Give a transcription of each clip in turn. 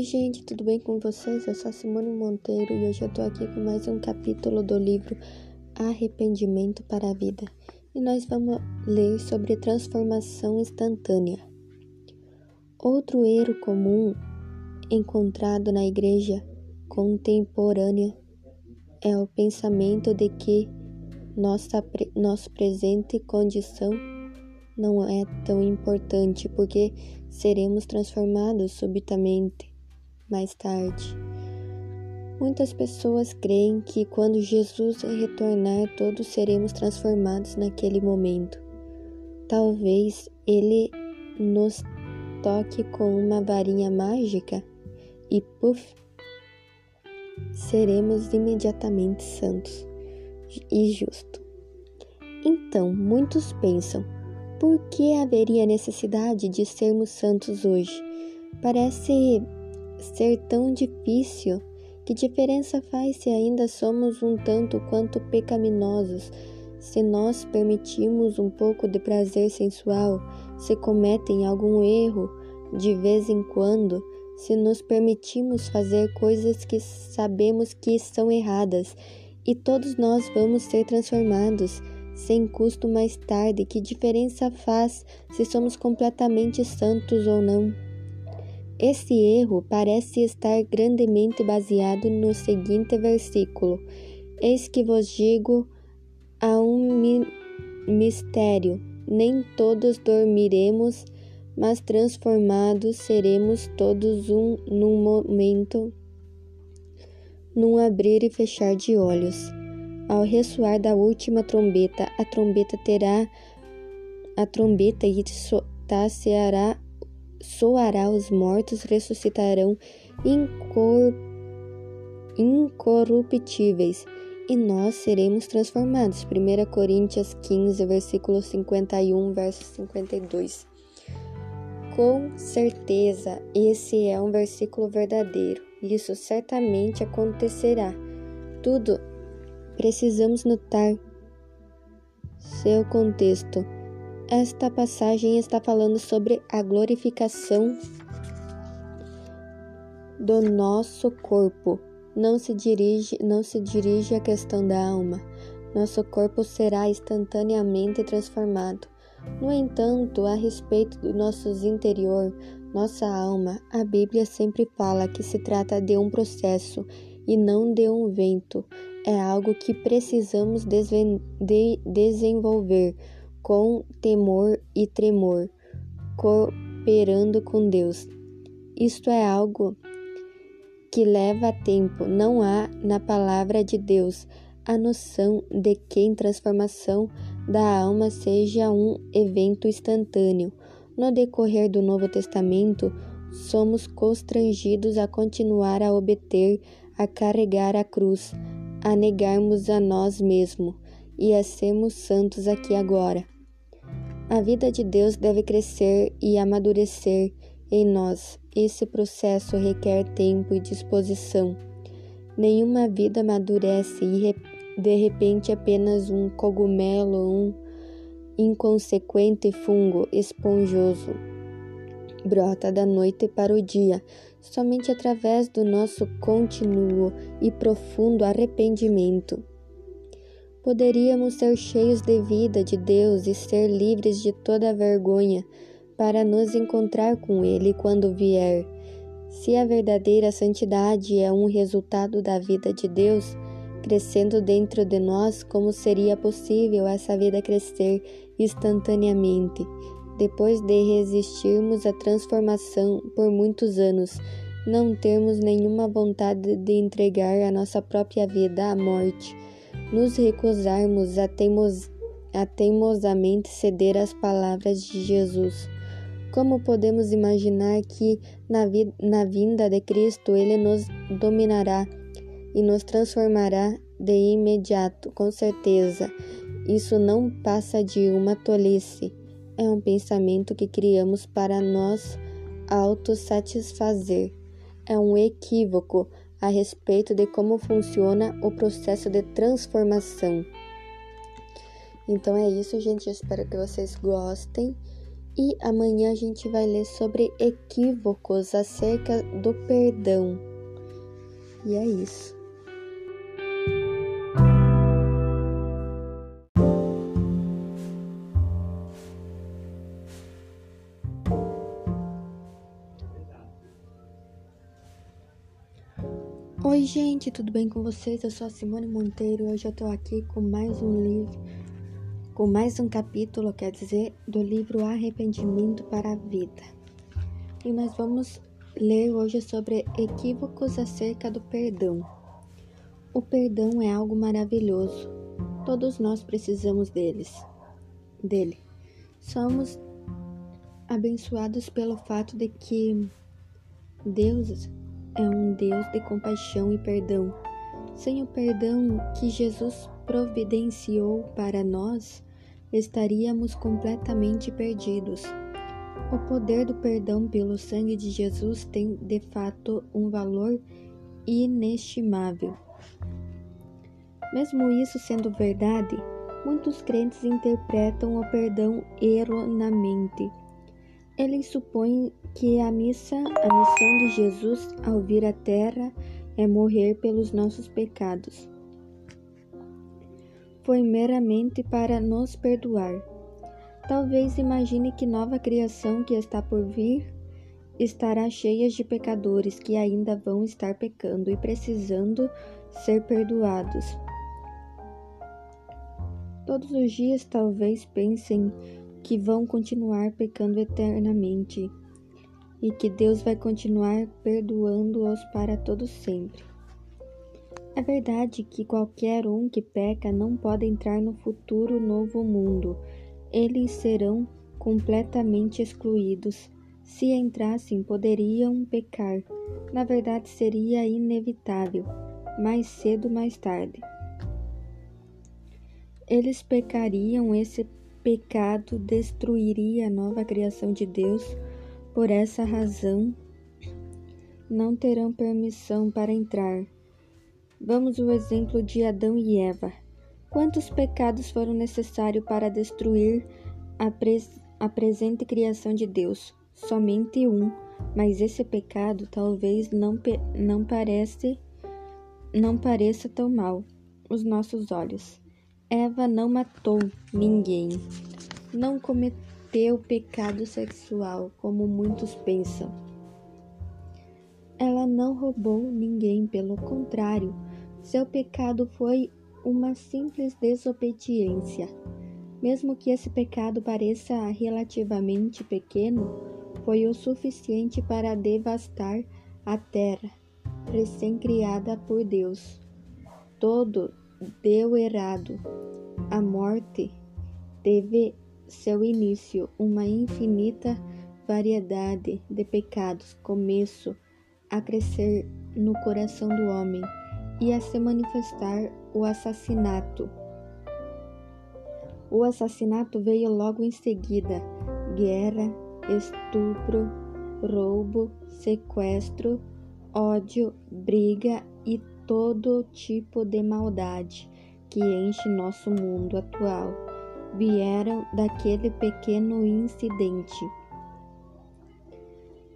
Oi, gente, tudo bem com vocês? Eu sou a Simone Monteiro e hoje eu tô aqui com mais um capítulo do livro Arrependimento para a Vida. E nós vamos ler sobre transformação instantânea. Outro erro comum encontrado na igreja contemporânea é o pensamento de que nossa nossa presente condição não é tão importante porque seremos transformados subitamente mais tarde. Muitas pessoas creem que quando Jesus retornar, todos seremos transformados naquele momento. Talvez ele nos toque com uma varinha mágica e puf, seremos imediatamente santos e justos. Então, muitos pensam: por que haveria necessidade de sermos santos hoje? Parece ser tão difícil. Que diferença faz se ainda somos um tanto quanto pecaminosos? Se nós permitimos um pouco de prazer sensual, se cometem algum erro de vez em quando, se nos permitimos fazer coisas que sabemos que são erradas, e todos nós vamos ser transformados sem custo mais tarde, que diferença faz se somos completamente santos ou não? Esse erro parece estar grandemente baseado no seguinte versículo: Eis que vos digo a um mi mistério: nem todos dormiremos, mas transformados seremos todos um num momento, num abrir e fechar de olhos. Ao ressoar da última trombeta, a trombeta terá a trombeta e soará, soará os mortos ressuscitarão incor, incorruptíveis e nós seremos transformados. 1 Coríntios 15, versículo 51, verso 52. Com certeza, esse é um versículo verdadeiro. Isso certamente acontecerá. Tudo precisamos notar seu contexto. Esta passagem está falando sobre a glorificação do nosso corpo. Não se dirige, não se dirige à questão da alma. Nosso corpo será instantaneamente transformado. No entanto, a respeito do nosso interior, nossa alma, a Bíblia sempre fala que se trata de um processo e não de um vento é algo que precisamos de desenvolver com temor e tremor, cooperando com Deus. Isto é algo que leva tempo. Não há na palavra de Deus a noção de que a transformação da alma seja um evento instantâneo. No decorrer do Novo Testamento, somos constrangidos a continuar a obter, a carregar a cruz, a negarmos a nós mesmos e a sermos santos aqui agora. A vida de Deus deve crescer e amadurecer em nós. Esse processo requer tempo e disposição. Nenhuma vida amadurece e de repente apenas um cogumelo, um inconsequente fungo esponjoso brota da noite para o dia, somente através do nosso contínuo e profundo arrependimento. Poderíamos ser cheios de vida de Deus e ser livres de toda vergonha para nos encontrar com Ele quando vier. Se a verdadeira santidade é um resultado da vida de Deus, crescendo dentro de nós, como seria possível essa vida crescer instantaneamente? depois de resistirmos à transformação por muitos anos, não termos nenhuma vontade de entregar a nossa própria vida à morte, nos recusarmos a, teimos, a teimosamente ceder às palavras de Jesus. Como podemos imaginar que na, vi na vinda de Cristo ele nos dominará e nos transformará de imediato, com certeza? Isso não passa de uma tolice é um pensamento que criamos para nos autossatisfazer. É um equívoco a respeito de como funciona o processo de transformação. Então é isso, gente. Eu espero que vocês gostem E amanhã a gente vai ler sobre equívocos acerca do perdão. E é isso. Gente, tudo bem com vocês? Eu sou a Simone Monteiro e hoje eu tô aqui com mais um livro, com mais um capítulo, quer dizer, do livro Arrependimento para a Vida. E nós vamos ler hoje sobre equívocos acerca do perdão. O perdão é algo maravilhoso. Todos nós precisamos deles. Dele. Somos abençoados pelo fato de que Deus é um Deus de compaixão e perdão. Sem o perdão que Jesus providenciou para nós, estaríamos completamente perdidos. O poder do perdão pelo sangue de Jesus tem de fato um valor inestimável. Mesmo isso sendo verdade, muitos crentes interpretam o perdão erroneamente eles supõem que a missa, a missão de Jesus ao vir à terra é morrer pelos nossos pecados. Foi meramente para nos perdoar. Talvez imagine que nova criação que está por vir estará cheia de pecadores que ainda vão estar pecando e precisando ser perdoados. Todos os dias talvez pensem que vão continuar pecando eternamente e que Deus vai continuar perdoando-os para todos sempre. É verdade que qualquer um que peca não pode entrar no futuro novo mundo. Eles serão completamente excluídos. Se entrassem, poderiam pecar. Na verdade, seria inevitável, mais cedo ou mais tarde. Eles pecariam esse pecado destruiria a nova criação de Deus. Por essa razão, não terão permissão para entrar. Vamos ao exemplo de Adão e Eva. Quantos pecados foram necessários para destruir a, pres a presente criação de Deus? Somente um, mas esse pecado talvez não, não parece não pareça tão mal aos nossos olhos. Eva não matou ninguém, não cometeu pecado sexual, como muitos pensam. Ela não roubou ninguém, pelo contrário, seu pecado foi uma simples desobediência. Mesmo que esse pecado pareça relativamente pequeno, foi o suficiente para devastar a terra recém-criada por Deus. Todo deu errado. A morte teve seu início uma infinita variedade de pecados começou a crescer no coração do homem e a se manifestar o assassinato. O assassinato veio logo em seguida: guerra, estupro, roubo, sequestro, ódio, briga e todo tipo de maldade que enche nosso mundo atual vieram daquele pequeno incidente.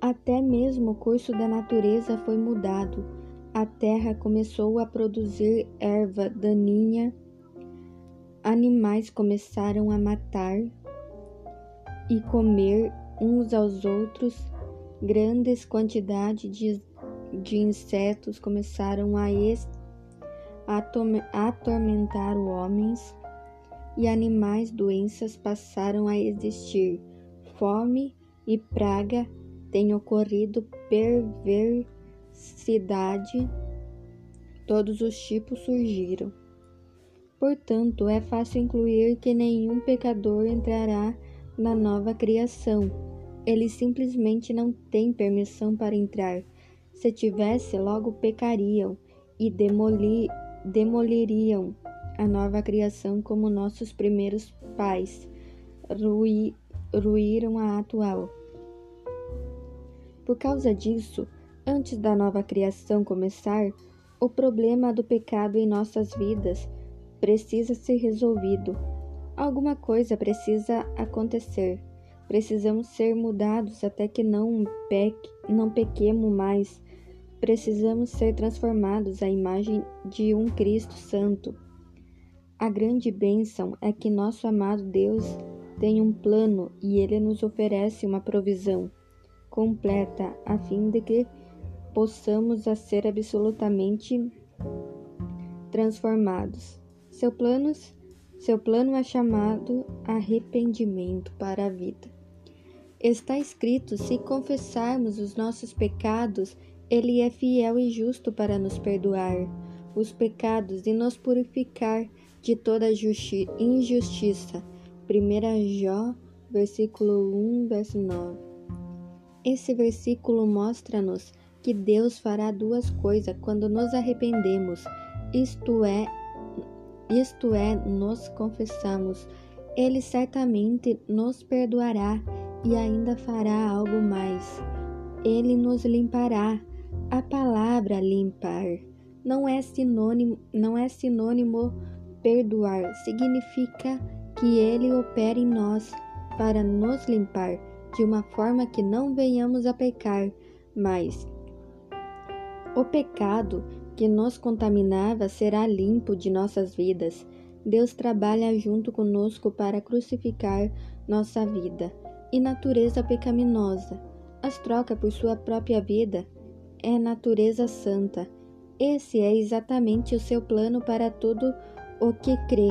Até mesmo o curso da natureza foi mudado. A terra começou a produzir erva daninha, animais começaram a matar e comer uns aos outros, grandes quantidades de de insetos começaram a, a atormentar homens e animais doenças passaram a existir. Fome e praga têm ocorrido, perversidade, todos os tipos surgiram. Portanto, é fácil incluir que nenhum pecador entrará na nova criação. Eles simplesmente não têm permissão para entrar. Se tivesse, logo pecariam e demoli, demoliriam a nova criação como nossos primeiros pais rui, ruíram a atual. Por causa disso, antes da nova criação começar, o problema do pecado em nossas vidas precisa ser resolvido. Alguma coisa precisa acontecer. Precisamos ser mudados até que não, peque, não pequemos mais. Precisamos ser transformados à imagem de um Cristo Santo. A grande bênção é que nosso amado Deus tem um plano e ele nos oferece uma provisão completa a fim de que possamos a ser absolutamente transformados. Seu plano, seu plano é chamado arrependimento para a vida. Está escrito: se confessarmos os nossos pecados, Ele é fiel e justo para nos perdoar os pecados e nos purificar de toda injustiça. 1 Jó, versículo 1, verso 9. Esse versículo mostra-nos que Deus fará duas coisas quando nos arrependemos, isto é, isto é, nos confessamos. Ele certamente nos perdoará e ainda fará algo mais. Ele nos limpará. A palavra limpar não é sinônimo, não é sinônimo perdoar. Significa que ele opera em nós para nos limpar de uma forma que não venhamos a pecar, mas o pecado que nos contaminava será limpo de nossas vidas. Deus trabalha junto conosco para crucificar nossa vida e natureza pecaminosa, as troca por sua própria vida, é natureza santa. Esse é exatamente o seu plano para tudo o que crê.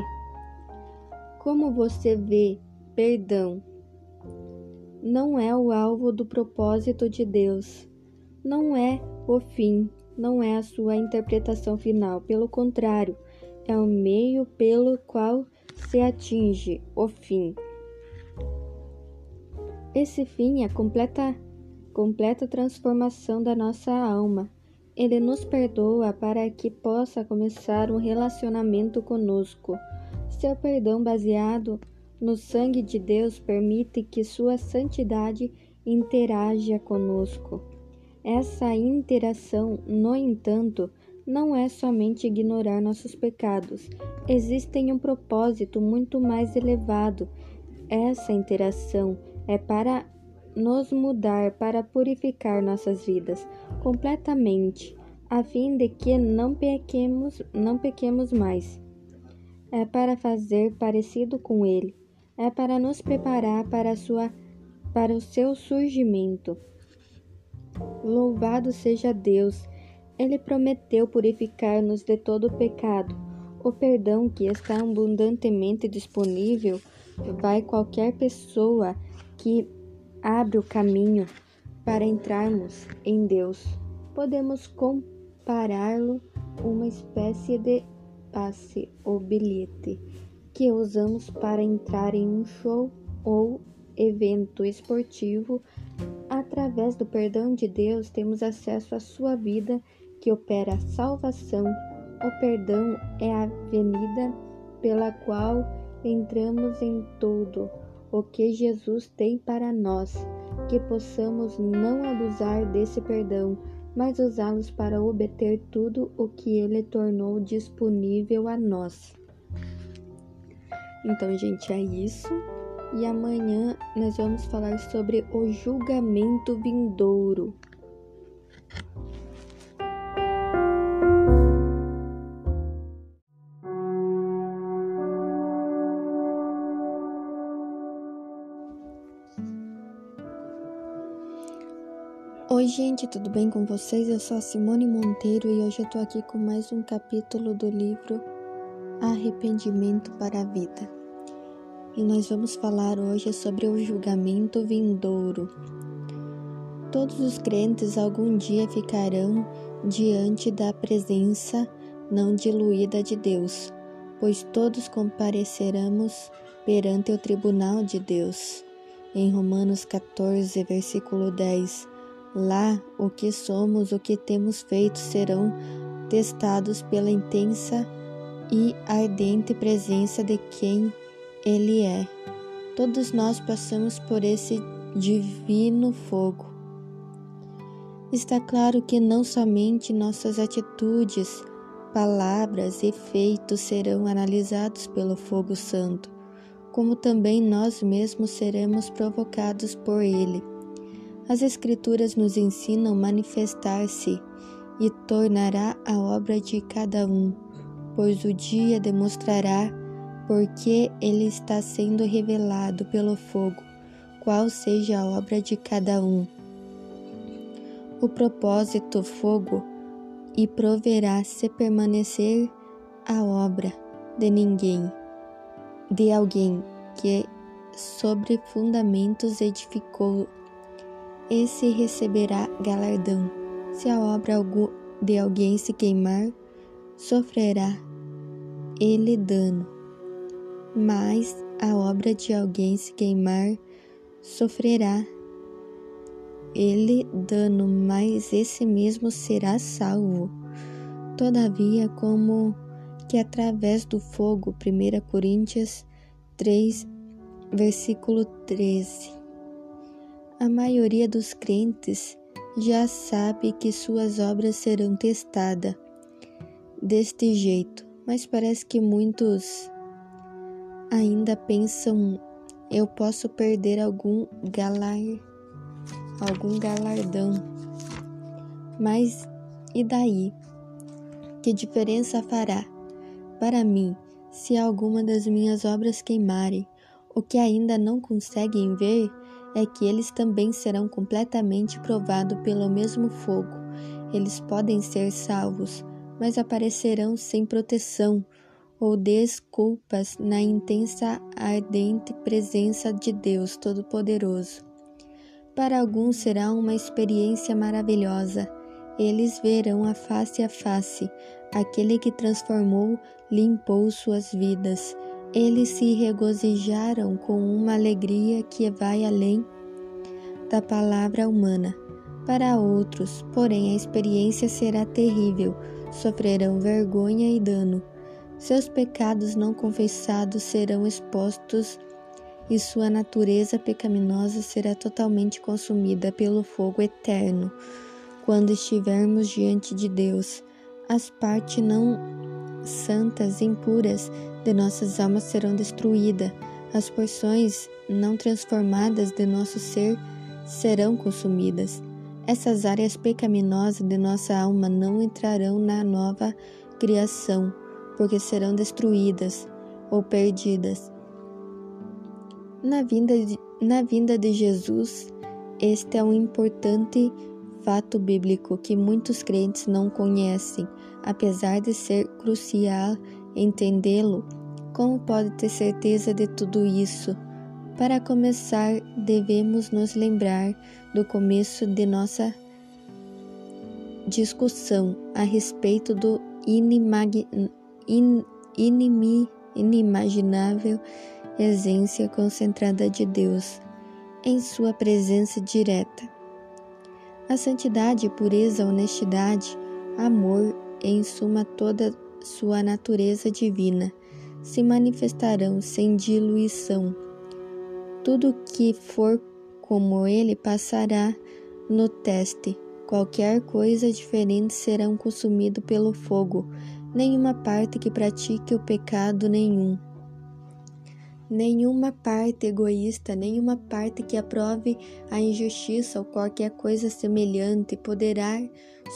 Como você vê, perdão não é o alvo do propósito de Deus, não é o fim, não é a sua interpretação final, pelo contrário, é o meio pelo qual se atinge o fim. Esse fim é completa, completa transformação da nossa alma. Ele nos perdoa para que possa começar um relacionamento conosco. Seu perdão baseado no sangue de Deus permite que sua santidade interaja conosco. Essa interação, no entanto, não é somente ignorar nossos pecados. Existe um propósito muito mais elevado. Essa interação é para nos mudar, para purificar nossas vidas completamente, a fim de que não pequemos, não pequemos mais. É para fazer parecido com ele, é para nos preparar para sua para o seu surgimento. Louvado seja Deus. Ele prometeu purificar-nos de todo pecado. O perdão que está abundantemente disponível vai qualquer pessoa que abre o caminho para entrarmos em Deus. Podemos compará-lo uma espécie de passe ou bilhete que usamos para entrar em um show ou evento esportivo. Através do perdão de Deus, temos acesso à sua vida que opera a salvação. O perdão é a avenida pela qual entramos em tudo o que Jesus tem para nós, que possamos não abusar desse perdão, mas usá-los para obter tudo o que ele tornou disponível a nós. Então, gente, é isso. E amanhã nós vamos falar sobre o julgamento vindouro. Oi, gente, tudo bem com vocês? Eu sou a Simone Monteiro e hoje eu tô aqui com mais um capítulo do livro Arrependimento para a Vida. E nós vamos falar hoje sobre o julgamento vindouro. Todos os crentes algum dia ficarão diante da presença não diluída de Deus, pois todos compareceremos perante o tribunal de Deus. Em Romanos 14, versículo 10 Lá, o que somos, o que temos feito serão testados pela intensa e ardente presença de quem Ele é. Todos nós passamos por esse divino fogo. Está claro que não somente nossas atitudes, palavras e feitos serão analisados pelo fogo santo. como também nós mesmos seremos provocados por ele. As Escrituras nos ensinam manifestar-se e tornará a obra de cada um, pois o dia demonstrará porque ele está sendo revelado pelo fogo, qual seja a obra de cada um. O propósito fogo e proverá se permanecer a obra de ninguém, de alguém que sobre fundamentos edificou, esse receberá galardão. Se a obra de alguém se queimar, sofrerá ele dano. Mas a obra de alguém se queimar, sofrerá ele dano, mas esse mesmo será salvo. Todavia, como que através do fogo, 1 Coríntios 3, versículo 13. A maioria dos crentes já sabe que suas obras serão testadas deste jeito, mas parece que muitos ainda pensam eu posso perder algum galar, algum galardão. Mas e daí? Que diferença fará para mim se alguma das minhas obras queimarem? O que ainda não conseguem ver é que eles também serão completamente provados pelo mesmo fogo. Eles podem ser salvos, mas aparecerão sem proteção ou desculpas na intensa, ardente presença de Deus Todo-Poderoso. Para alguns será uma experiência maravilhosa. Eles verão a face a face aquele que transformou, limpou suas vidas eles se regozijaram com uma alegria que vai além da palavra humana. Para outros, porém, a experiência será terrível, sofrerão vergonha e dano. Seus pecados não confessados serão expostos e sua natureza pecaminosa será totalmente consumida pelo fogo eterno. Quando estivermos diante de Deus, as partes não santas e impuras de nossas almas serão destruídas, as porções não transformadas de nosso ser serão consumidas. Essas áreas pecaminosas de nossa alma não entrarão na nova criação, porque serão destruídas ou perdidas. Na vinda de, na vinda de Jesus, este é um importante fato bíblico que muitos crentes não conhecem, apesar de ser crucial entendê-lo, como pode ter certeza de tudo isso? Para começar, devemos nos lembrar do começo de nossa discussão a respeito do inimag... in... inimi... inimaginável essência concentrada de Deus em sua presença direta. A santidade, pureza, honestidade, amor, em suma toda sua natureza divina, se manifestarão sem diluição. Tudo que for como ele passará no teste. Qualquer coisa diferente será consumido pelo fogo. Nenhuma parte que pratique o pecado nenhum. Nenhuma parte egoísta, nenhuma parte que aprove a injustiça ou qualquer coisa semelhante poderá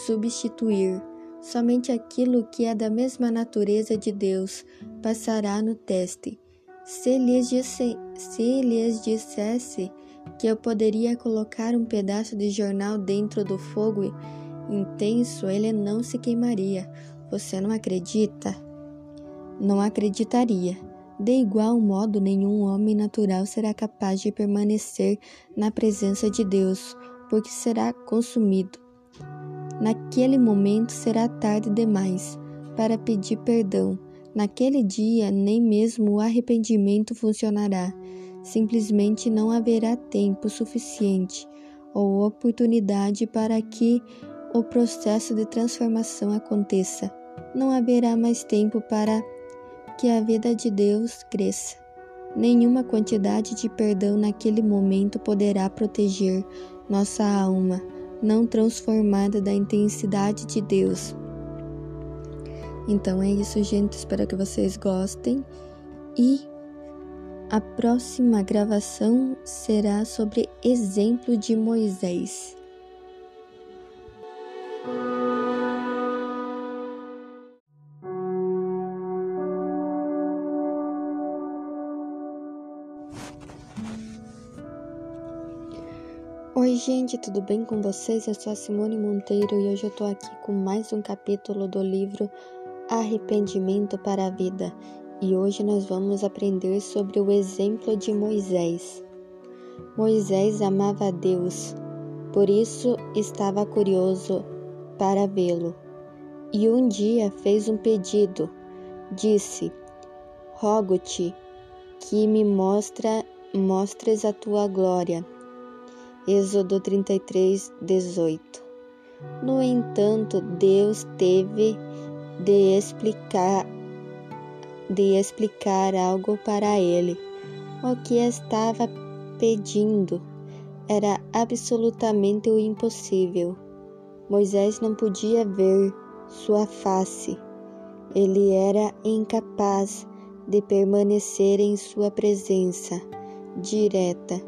substituir Somente aquilo que é da mesma natureza de Deus passará no teste. Se lhes, disse, se lhes dissesse que eu poderia colocar um pedaço de jornal dentro do fogo intenso, ele não se queimaria. Você não acredita? Não acreditaria. De igual modo, nenhum homem natural será capaz de permanecer na presença de Deus, porque será consumido. Naquele momento será tarde demais para pedir perdão. Naquele dia, nem mesmo o arrependimento funcionará. Simplesmente não haverá tempo suficiente ou oportunidade para que o processo de transformação aconteça. Não haverá mais tempo para que a vida de Deus cresça. Nenhuma quantidade de perdão naquele momento poderá proteger nossa alma não transformada da intensidade de Deus. Então é isso, gente. Espero que vocês gostem e A próxima gravação será sobre exemplo de Moisés. Oi, gente, tudo bem com vocês? Eu sou a Simone Monteiro e hoje eu tô aqui com mais um capítulo do livro Arrependimento para a Vida. E hoje nós vamos aprender sobre o exemplo de Moisés. Moisés amava a Deus, por isso estava curioso para vê-lo. E um dia fez um pedido. Disse: Rogo-te que me mostra, mostres a tua glória. Êxodo 33, 18. No entanto, Deus teve de explicar de explicar algo para ele. O que estava pedindo era absolutamente o impossível. Moisés não podia ver sua face. Ele era incapaz de permanecer em sua presença direta.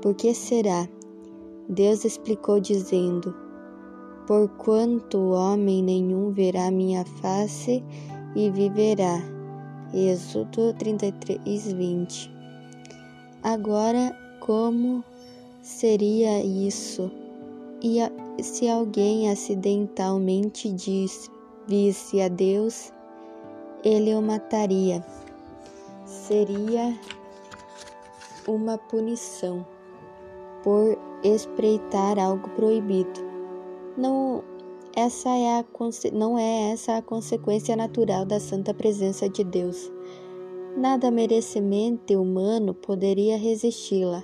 Por que será? Deus explicou, dizendo: Porquanto homem nenhum verá minha face e viverá. Êxodo 33, 20. Agora, como seria isso? E se alguém acidentalmente disse, visse a Deus, ele o mataria. Seria uma punição por espreitar algo proibido. Não, essa é a, não é essa a consequência natural da santa presença de Deus. Nada merecimento humano poderia resisti-la.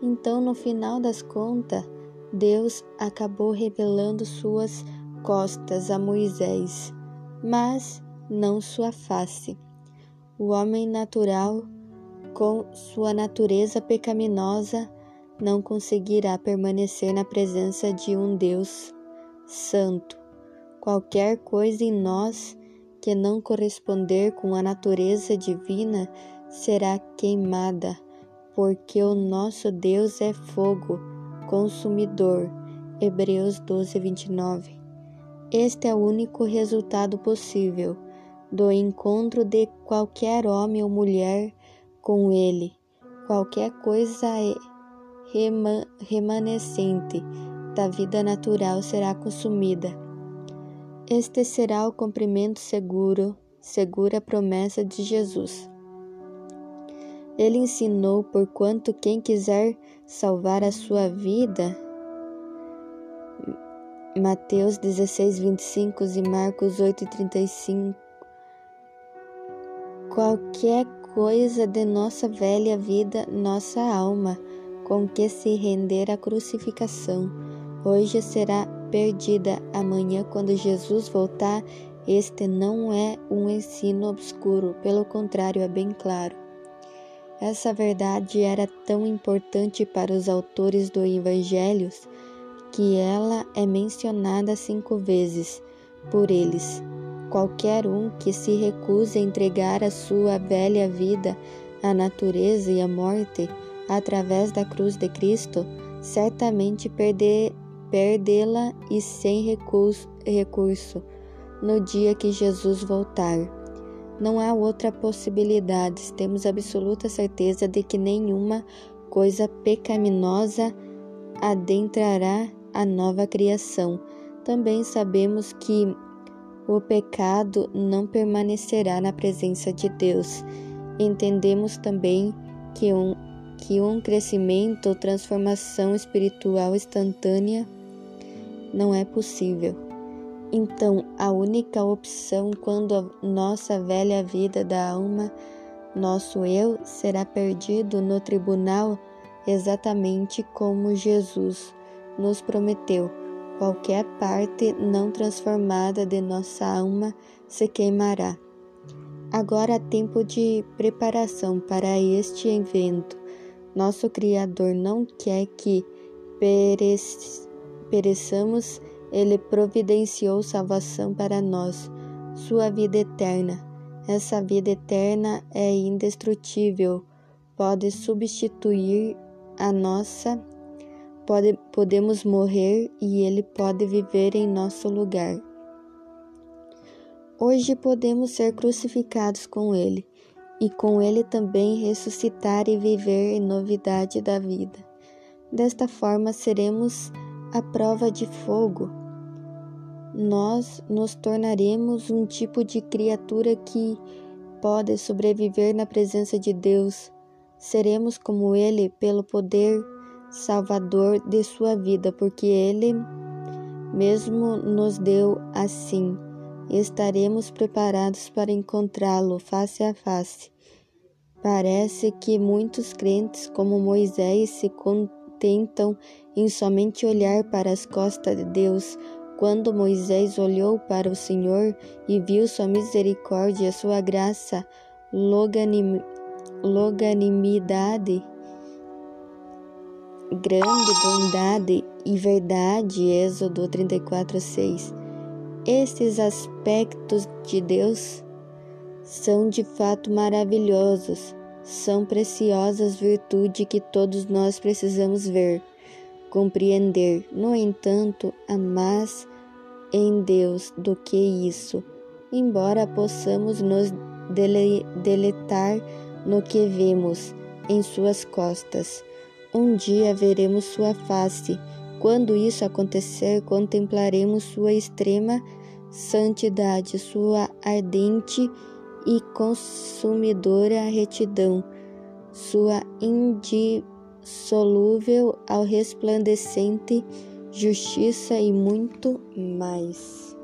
Então, no final das contas, Deus acabou revelando suas costas a Moisés, mas não sua face. O homem natural, com sua natureza pecaminosa, não conseguirá permanecer na presença de um Deus santo. Qualquer coisa em nós que não corresponder com a natureza divina será queimada, porque o nosso Deus é fogo consumidor. Hebreus 12, 29. Este é o único resultado possível do encontro de qualquer homem ou mulher com Ele. Qualquer coisa é remanescente da vida natural será consumida. Este será o cumprimento seguro, segura promessa de Jesus. Ele ensinou por quanto quem quiser salvar a sua vida, Mateus 16, 25 e Marcos 8, 35. Qualquer coisa de nossa velha vida, nossa alma, com que se render à crucificação. Hoje será perdida, amanhã, quando Jesus voltar. Este não é um ensino obscuro, pelo contrário, é bem claro. Essa verdade era tão importante para os autores do Evangelhos que ela é mencionada cinco vezes por eles. Qualquer um que se recuse a entregar a sua velha vida à natureza e à morte através da cruz de Cristo, certamente perder, perdê-la e sem recurso, no dia que Jesus voltar. Não há outra possibilidade, temos absoluta certeza de que nenhuma coisa pecaminosa adentrará a nova criação. Também sabemos que o pecado não permanecerá na presença de Deus. Entendemos também que um que um crescimento transformação espiritual instantânea não é possível. Então, a única opção quando a nossa velha vida da alma, nosso eu, será perdido no tribunal, exatamente como Jesus nos prometeu. Qualquer parte não transformada de nossa alma se queimará. Agora há tempo de preparação para este evento. Nosso Criador não quer que pereçamos, ele providenciou salvação para nós, sua vida eterna. Essa vida eterna é indestrutível pode substituir a nossa, pode, podemos morrer e ele pode viver em nosso lugar. Hoje podemos ser crucificados com ele e com ele também ressuscitar e viver em novidade da vida. Desta forma seremos a prova de fogo. Nós nos tornaremos um tipo de criatura que pode sobreviver na presença de Deus seremos como Ele pelo poder salvador de sua vida, porque Ele mesmo nos deu assim. Estaremos preparados para encontrá-lo face a face. Parece que muitos crentes, como Moisés, se contentam em somente olhar para as costas de Deus. Quando Moisés olhou para o Senhor e viu sua misericórdia, sua graça, longanimidade, longanimidade, grande bondade e verdade, Êxodo 34, 6. Estes aspectos de Deus são de fato maravilhosos, são preciosas virtudes que todos nós precisamos ver, compreender. No entanto, há mais em Deus do que isso, embora possamos nos dele deletar no que vemos em suas costas. Um dia veremos sua face. Quando isso acontecer, contemplaremos sua extrema santidade, sua ardente e consumidora retidão, sua indissolúvel ao resplandecente justiça e muito mais.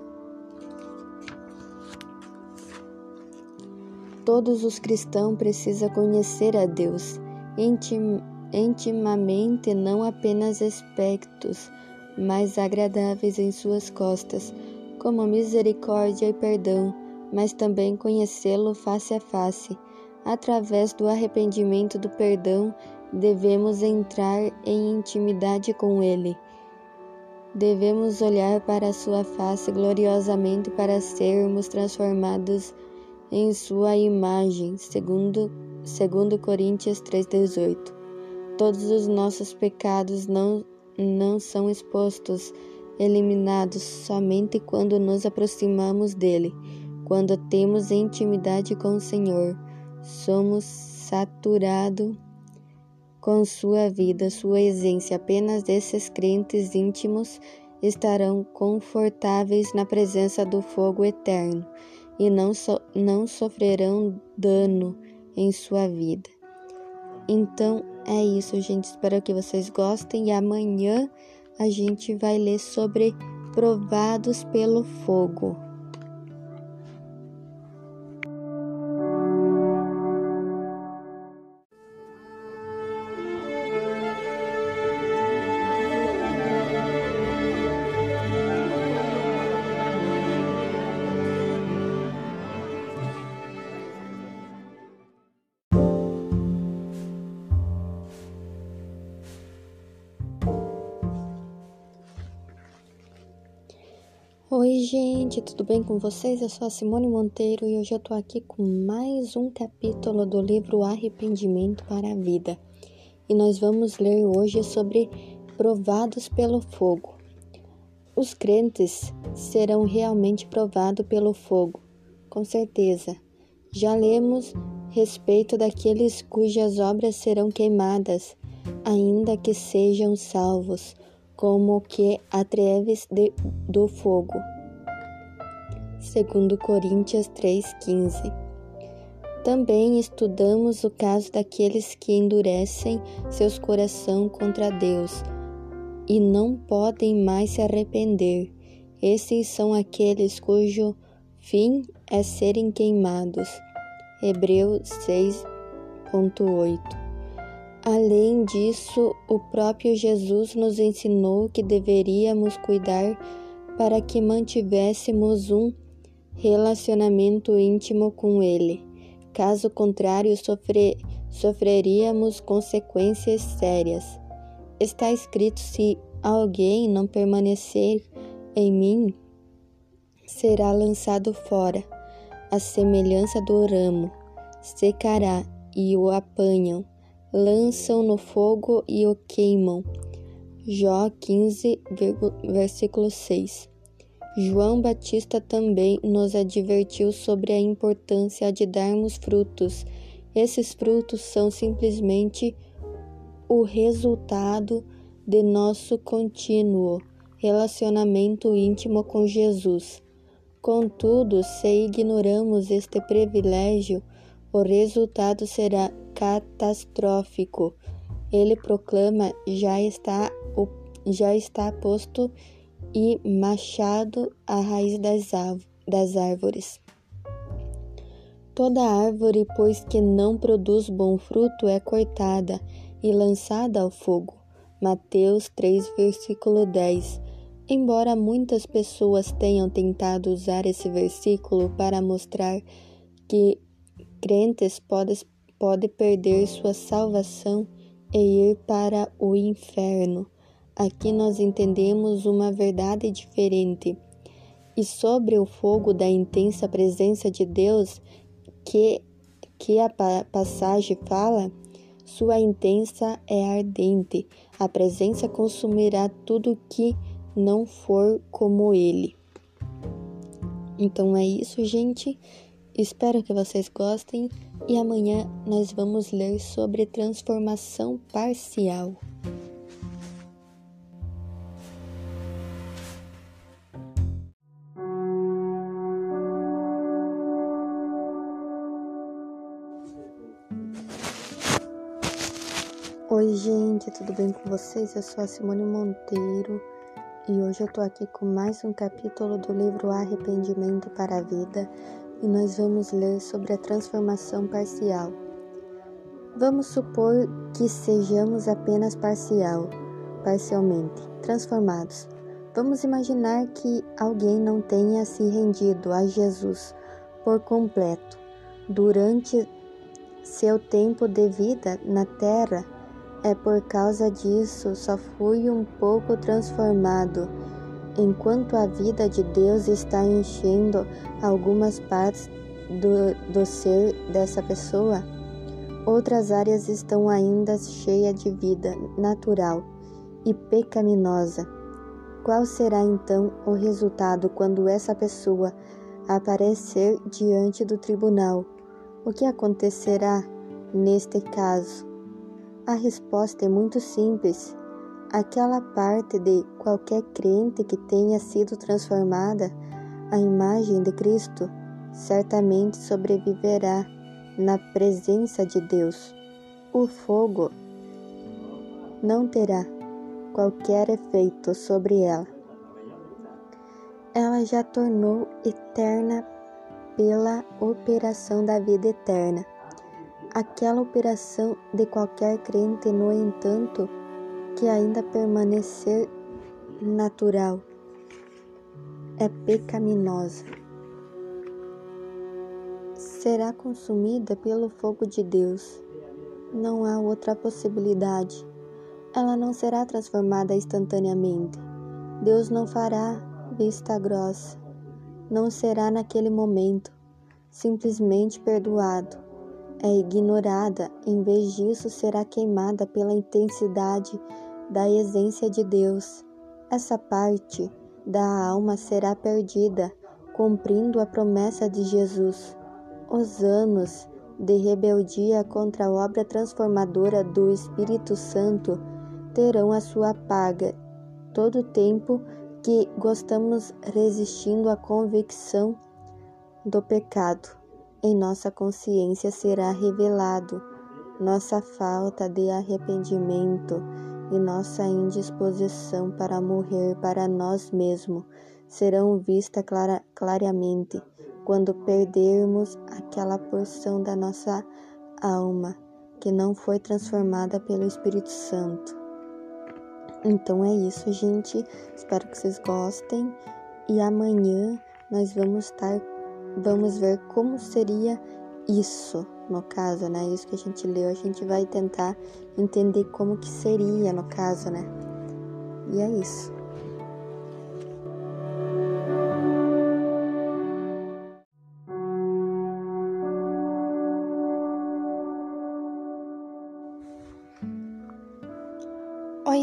Todos os cristãos precisam conhecer a Deus intim, intimamente, não apenas aspectos mais agradáveis em suas costas, como misericórdia e perdão, mas também conhecê-lo face a face. Através do arrependimento do perdão, devemos entrar em intimidade com Ele. Devemos olhar para sua face gloriosamente para sermos transformados em sua imagem, segundo, segundo Coríntios 3,18. Todos os nossos pecados não, não são expostos, eliminados somente quando nos aproximamos dele, quando temos intimidade com o Senhor. Somos saturados com sua vida, sua essência. Apenas esses crentes íntimos estarão confortáveis na presença do fogo eterno e não, so, não sofrerão dano em sua vida. Então é isso, gente. Espero que vocês gostem e amanhã a gente vai ler sobre provados pelo fogo. Gente, tudo bem com vocês? Eu sou a Simone Monteiro e hoje eu tô aqui com mais um capítulo do livro Arrependimento para a Vida. E nós vamos ler hoje sobre provados pelo fogo. Os crentes serão realmente provados pelo fogo, com certeza. Já lemos respeito daqueles cujas obras serão queimadas, ainda que sejam salvos como que atreves do fogo. Segundo Coríntios 3:15. Também estudamos o caso daqueles que endurecem seus corações contra Deus e não podem mais se arrepender. Esses são aqueles cujo fim é serem queimados. Hebreus 6:8. Além disso, o próprio Jesus nos ensinou que deveríamos cuidar para que mantivéssemos um relacionamento íntimo com Ele. Caso contrário, sofre, sofreríamos consequências sérias. Está escrito: se alguém não permanecer em mim, será lançado fora, a semelhança do ramo, secará e o apanham lançam no fogo e o queimam. Jó 15, versículo 6. João Batista também nos advertiu sobre a importância de darmos frutos. Esses frutos são simplesmente o resultado de nosso contínuo relacionamento íntimo com Jesus. Contudo, se ignoramos este privilégio, o resultado será catastrófico. Ele proclama: já está, já está posto e machado a raiz das, das árvores. Toda árvore, pois que não produz bom fruto, é cortada e lançada ao fogo. Mateus 3, versículo 10. Embora muitas pessoas tenham tentado usar esse versículo para mostrar que crentes podem pode perder sua salvação e ir para o inferno, aqui nós entendemos uma verdade diferente. E sobre o fogo da intensa presença de Deus que, que a passagem fala, sua intensa é ardente, a presença consumirá tudo que não for como ele. Então é isso, gente. Espero que vocês gostem e amanhã nós vamos ler sobre transformação parcial. Tudo bem com vocês? Eu sou a Simone Monteiro e hoje eu tô aqui com mais um capítulo do livro Arrependimento para a Vida e nós vamos ler sobre a transformação parcial. Vamos supor que sejamos apenas parcial, parcialmente transformados. Vamos imaginar que alguém não tenha se rendido a Jesus por completo durante seu tempo de vida na terra é por causa disso só fui um pouco transformado. Enquanto a vida de Deus está enchendo algumas partes do, do ser dessa pessoa, outras áreas estão ainda cheias de vida natural e pecaminosa. Qual será então o resultado quando essa pessoa aparecer diante do tribunal? O que acontecerá neste caso? A resposta é muito simples. Aquela parte de qualquer crente que tenha sido transformada à imagem de Cristo certamente sobreviverá na presença de Deus. O fogo não terá qualquer efeito sobre ela. Ela já tornou eterna pela operação da vida eterna. Aquela operação de qualquer crente, no entanto, que ainda permanecer natural, é pecaminosa. Será consumida pelo fogo de Deus. Não há outra possibilidade. Ela não será transformada instantaneamente. Deus não fará vista grossa. Não será naquele momento, simplesmente perdoado é ignorada, em vez disso, será queimada pela intensidade da essência de Deus. Essa parte da alma será perdida, cumprindo a promessa de Jesus. Os anos de rebeldia contra a obra transformadora do Espírito Santo terão a sua paga. Todo o tempo que gostamos resistindo à convicção do pecado em nossa consciência será revelado nossa falta de arrependimento e nossa indisposição para morrer para nós mesmos serão vistas clara, claramente quando perdermos aquela porção da nossa alma que não foi transformada pelo Espírito Santo. Então é isso, gente. Espero que vocês gostem e amanhã nós vamos estar vamos ver como seria isso no caso, né? Isso que a gente leu, a gente vai tentar entender como que seria no caso, né? E é isso.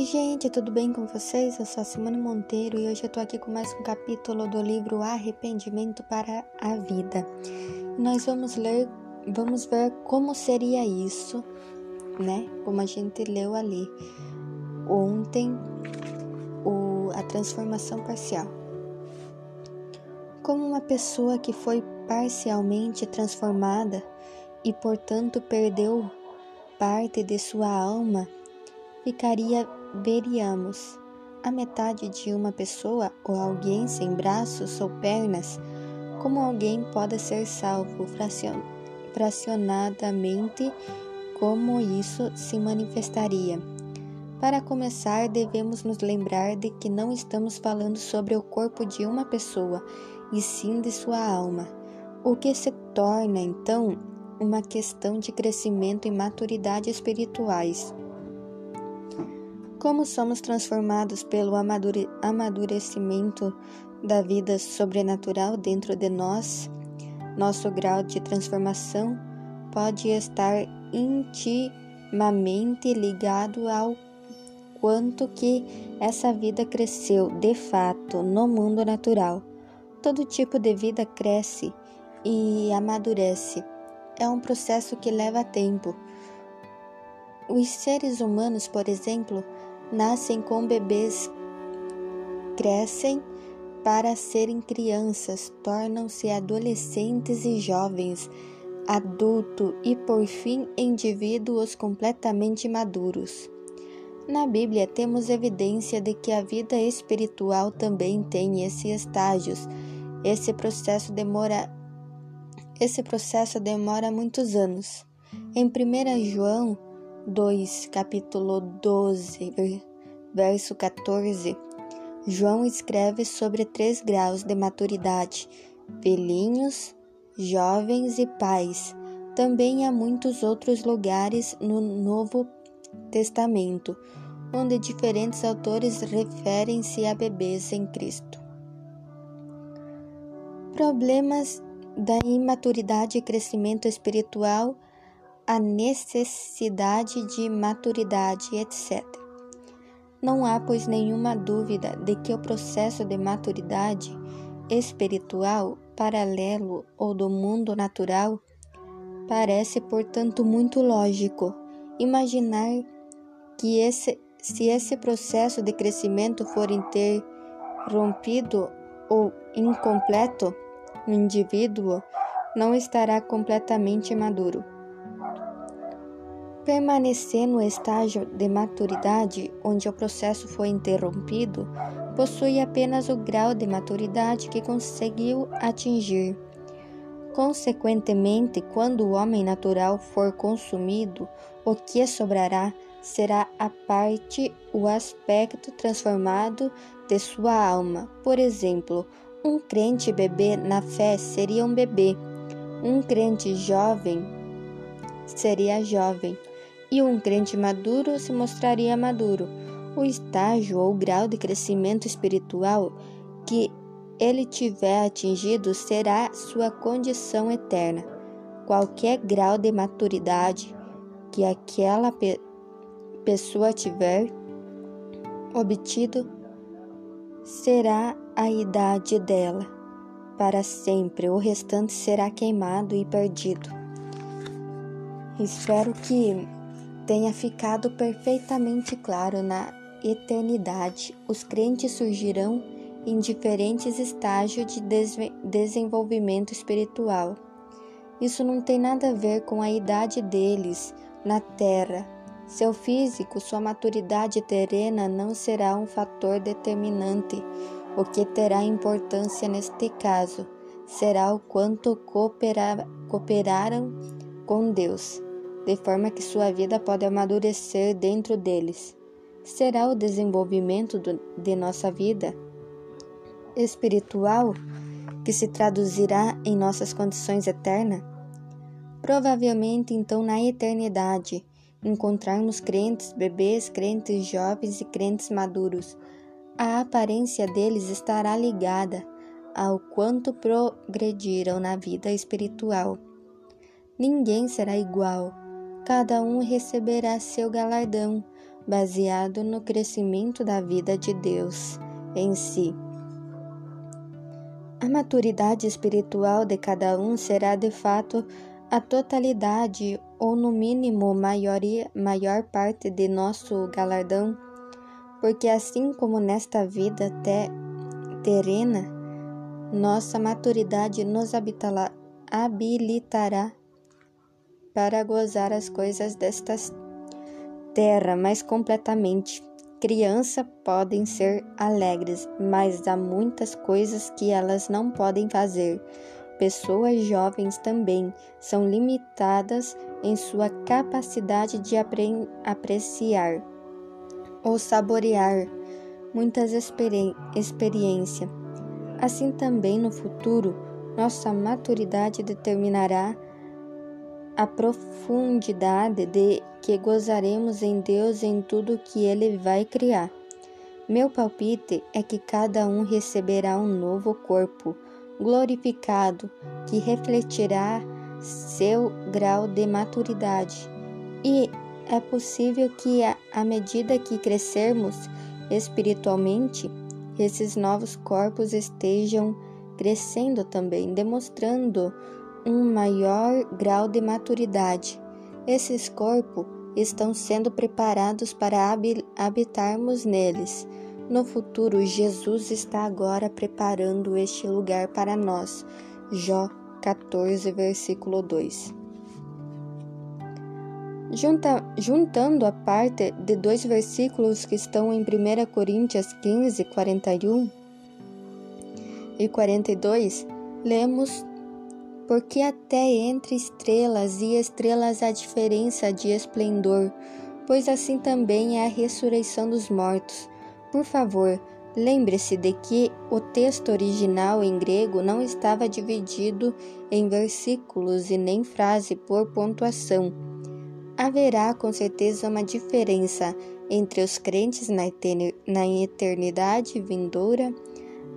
Oi, gente, tudo bem com vocês? Eu sou a Simone Monteiro e hoje eu tô aqui com mais um capítulo do livro Arrependimento para a Vida. Nós vamos ler, vamos ver como seria isso, né? Como a gente leu ali ontem, o, a transformação parcial. Como uma pessoa que foi parcialmente transformada e, portanto, perdeu parte de sua alma ficaria, veríamos, a metade de uma pessoa ou alguém sem braços ou pernas, como alguém pode ser salvo fracionadamente, como isso se manifestaria. Para começar, devemos nos lembrar de que não estamos falando sobre o corpo de uma pessoa, e sim de sua alma, o que se torna então uma questão de crescimento e maturidade espirituais. Como somos transformados pelo amadurecimento da vida sobrenatural dentro de nós, nosso grau de transformação pode estar intimamente ligado ao quanto que essa vida cresceu de fato no mundo natural. Todo tipo de vida cresce e amadurece. É um processo que leva tempo. Os seres humanos, por exemplo, nascem com bebês, crescem para serem crianças, tornam-se adolescentes e jovens, adulto e por fim indivíduos completamente maduros. Na Bíblia temos evidência de que a vida espiritual também tem esses estágios. Esse processo demora esse processo demora muitos anos. Em 1 João 2, capítulo 12, verso 14, João escreve sobre três graus de maturidade: velhinhos, jovens e pais. Também há muitos outros lugares no Novo Testamento, onde diferentes autores referem-se a bebês em Cristo. Problemas da imaturidade e crescimento espiritual a necessidade de maturidade, etc. Não há, pois, nenhuma dúvida de que o processo de maturidade espiritual, paralelo ou do mundo natural, parece, portanto, muito lógico imaginar que esse, se esse processo de crescimento for interrompido ou incompleto, o indivíduo não estará completamente maduro. Permanecer no estágio de maturidade onde o processo foi interrompido possui apenas o grau de maturidade que conseguiu atingir. Consequentemente, quando o homem natural for consumido, o que sobrará será a parte, o aspecto transformado de sua alma. Por exemplo, um crente bebê na fé seria um bebê, um crente jovem seria jovem e um crente maduro se mostraria maduro. O estágio ou grau de crescimento espiritual que ele tiver atingido será sua condição eterna. Qualquer grau de maturidade que aquela pe pessoa tiver obtido será a idade dela. Para sempre, o restante será queimado e perdido. Espero que tenha ficado perfeitamente claro na eternidade, os crentes surgirão em diferentes estágios de desenvolvimento espiritual. Isso não tem nada a ver com a idade deles na Terra. Seu físico, sua maturidade terrena não será um fator determinante. O que terá importância neste caso será o quanto cooperaram com Deus de forma que sua vida pode amadurecer dentro deles. Será o desenvolvimento do, de nossa vida espiritual que se traduzirá em nossas condições eternas? Provavelmente, então, na eternidade, encontrarmos crentes bebês, crentes jovens e crentes maduros. A aparência deles estará ligada ao quanto progrediram na vida espiritual. Ninguém será igual Cada um receberá seu galardão. baseado no crescimento da vida de Deus em si. A maturidade espiritual de cada um será de fato a totalidade ou no mínimo maioria, maior parte de nosso galardão, porque assim como nesta vida te, terrena, nossa maturidade nos habitará, habilitará para gozar as coisas desta terra mais completamente. Crianças podem ser alegres, mas há muitas coisas que elas não podem fazer. Pessoas jovens também são limitadas em sua capacidade de apre apreciar ou saborear muitas experi experiências. Assim também no futuro, nossa maturidade determinará a profundidade de que gozaremos em Deus em tudo que Ele vai criar. Meu palpite é que cada um receberá um novo corpo glorificado que refletirá seu grau de maturidade. E é possível que, à medida que crescermos espiritualmente, esses novos corpos estejam crescendo também, demonstrando um maior grau de maturidade. Esses corpos estão sendo preparados para habitarmos neles. No futuro, Jesus está agora preparando este lugar para nós. Jó 14, versículo 2. Junta, juntando a parte de dois versículos que estão em 1 Coríntios 15, 41 e 42, lemos: Porque até entre estrelas e estrelas há diferença de esplendor, pois assim também é a ressurreição dos mortos. Por favor, lembre-se de que o texto original em grego não estava dividido em versículos e nem frase por pontuação haverá com certeza uma diferença entre os crentes na eternidade vindoura,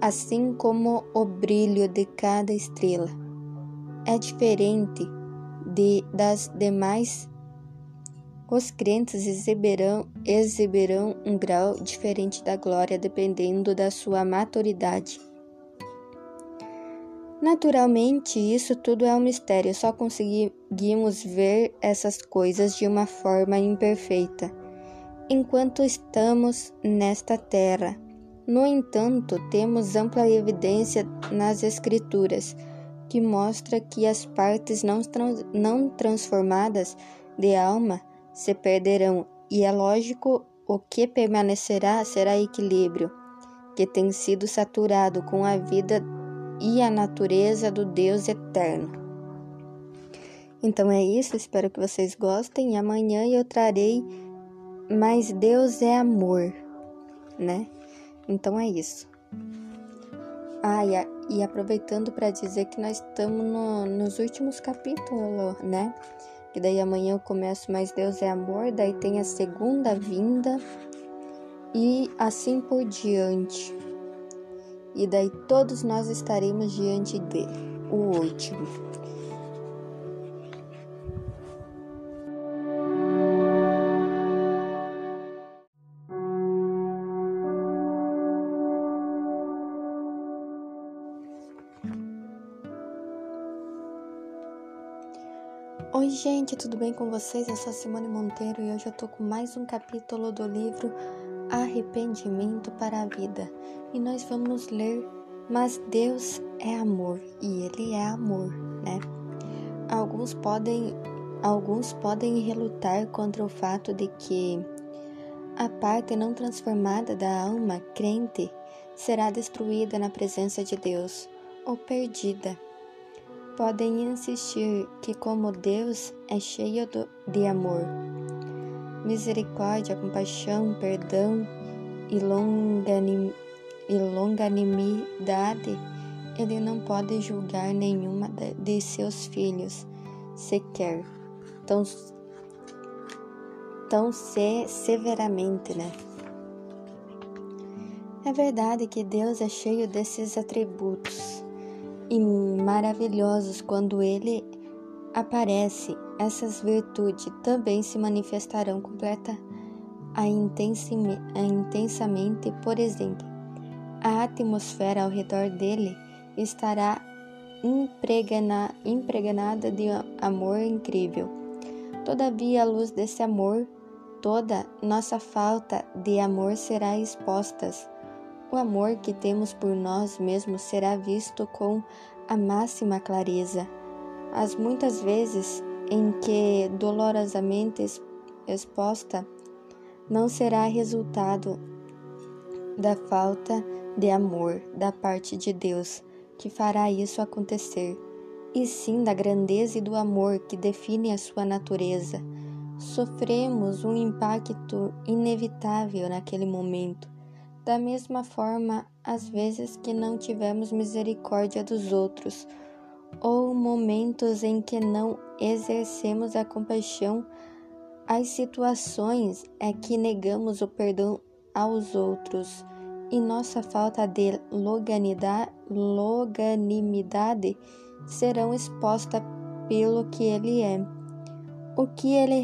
assim como o brilho de cada estrela. É diferente de, das demais. Os crentes exibirão, exibirão um grau diferente da glória dependendo da sua maturidade. Naturalmente, isso tudo é um mistério, só conseguimos ver essas coisas de uma forma imperfeita enquanto estamos nesta terra. No entanto, temos ampla evidência nas Escrituras que mostra que as partes não, trans não transformadas de alma se perderão, e é lógico o que permanecerá será equilíbrio, que tem sido saturado com a vida e a natureza do Deus eterno. Então é isso, espero que vocês gostem. Amanhã eu trarei Mas Deus é amor, né? Então é isso. Ah, e, aproveitando para dizer que nós estamos no, nos últimos capítulos, né? Que daí amanhã eu começo Mas Deus é amor, daí tem a segunda vinda e assim por diante e daí todos nós estaremos diante dele, o último. Oi, gente, tudo bem com vocês? Eu sou Simone Monteiro e hoje eu tô com mais um capítulo do livro arrependimento para a vida. E nós vamos ler, mas Deus é amor e ele é amor, né? Alguns podem alguns podem relutar contra o fato de que a parte não transformada da alma crente será destruída na presença de Deus ou perdida. Podem insistir que como Deus é cheio de amor, misericórdia, compaixão, perdão e longanimidade, ele não pode julgar nenhuma de seus filhos sequer tão, tão se, severamente, né? É verdade que Deus é cheio desses atributos e maravilhosos quando ele aparece, essas virtudes também se manifestarão completa a intensamente, por exemplo, a atmosfera ao redor dele estará impregna, impregnada de amor incrível. Todavia, a luz desse amor, toda nossa falta de amor será exposta. O amor que temos por nós mesmos será visto com a máxima clareza. As muitas vezes em que dolorosamente exposta não será resultado da falta de amor da parte de Deus que fará isso acontecer, e sim da grandeza e do amor que define a sua natureza. Sofremos um impacto inevitável naquele momento, da mesma forma, às vezes que não tivemos misericórdia dos outros, ou momentos em que não exercemos a compaixão, as situações é que negamos o perdão aos outros e nossa falta de loganimidade serão expostas pelo que ele é. O que ele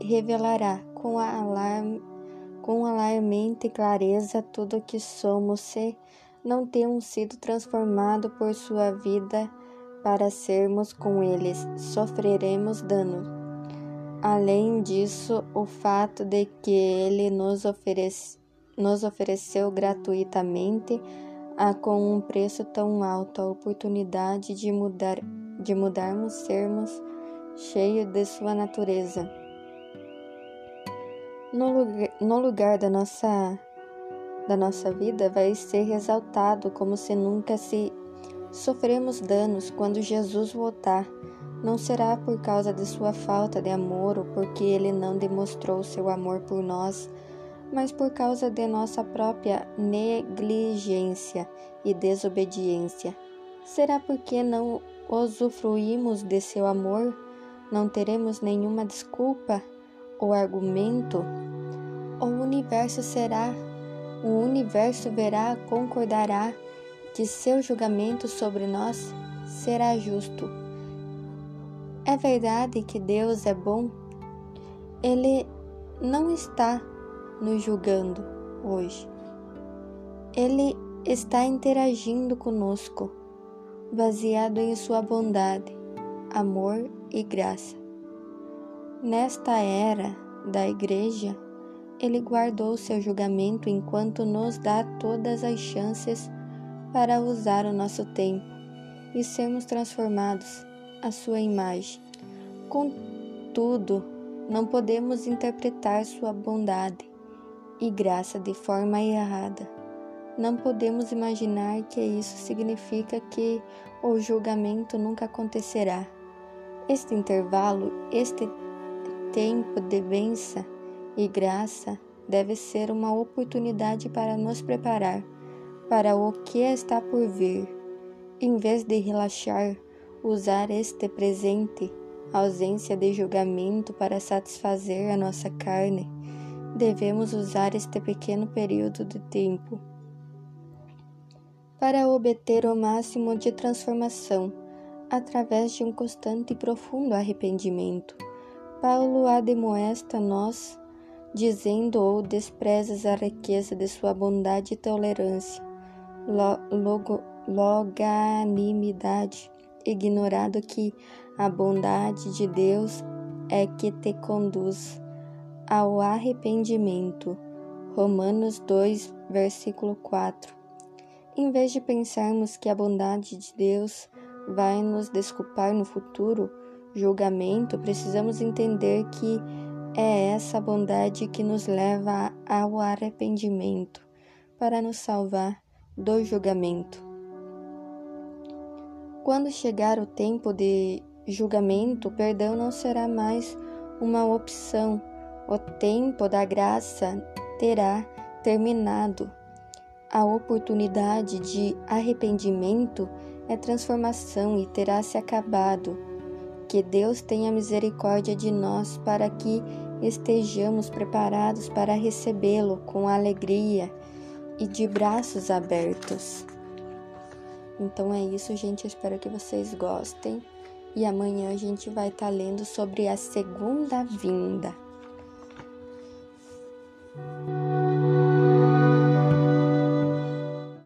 revelará com, alarme, com alarmente clareza tudo o que somos se não temos sido transformados por sua vida para sermos com eles, sofreremos dano. Além disso, o fato de que ele nos oferece nos ofereceu gratuitamente a com um preço tão alto a oportunidade de mudar de mudarmos sermos cheios de sua natureza. No lugar, no lugar da nossa da nossa vida vai ser exaltado como se nunca se sofremos danos quando Jesus voltar. Não será por causa de sua falta de amor ou porque ele não demonstrou seu amor por nós mas por causa de nossa própria negligência e desobediência. Será porque não usufruímos de seu amor? Não teremos nenhuma desculpa ou argumento? O universo será, o universo verá, concordará que seu julgamento sobre nós será justo. É verdade que Deus é bom? Ele não está nos julgando hoje. Ele está interagindo conosco, baseado em Sua bondade, amor e graça. Nesta era da Igreja, Ele guardou seu julgamento enquanto nos dá todas as chances para usar o nosso tempo e sermos transformados à Sua imagem. Contudo, não podemos interpretar Sua bondade e graça de forma errada. Não podemos imaginar que isso significa que o julgamento nunca acontecerá. Este intervalo, este tempo de bênção e graça deve ser uma oportunidade para nos preparar para o que está por vir. Em vez de relaxar, usar este presente, ausência de julgamento para satisfazer a nossa carne devemos usar este pequeno período de tempo para obter o máximo de transformação através de um constante e profundo arrependimento. Paulo admoesta nós, dizendo ou desprezas a riqueza de sua bondade e tolerância, logo, loganimidade, ignorado que a bondade de Deus é que te conduz ao arrependimento. Romanos 2, versículo 4. Em vez de pensarmos que a bondade de Deus vai nos desculpar no futuro julgamento, precisamos entender que é essa bondade que nos leva ao arrependimento para nos salvar do julgamento. Quando chegar o tempo de julgamento, o perdão não será mais uma opção o tempo da graça terá terminado. A oportunidade de arrependimento é transformação e terá se acabado que Deus tenha misericórdia de nós para que estejamos preparados para recebê-lo com alegria e de braços abertos. Então é isso, gente. Espero que vocês gostem. E amanhã a gente vai estar tá lendo sobre a segunda vinda.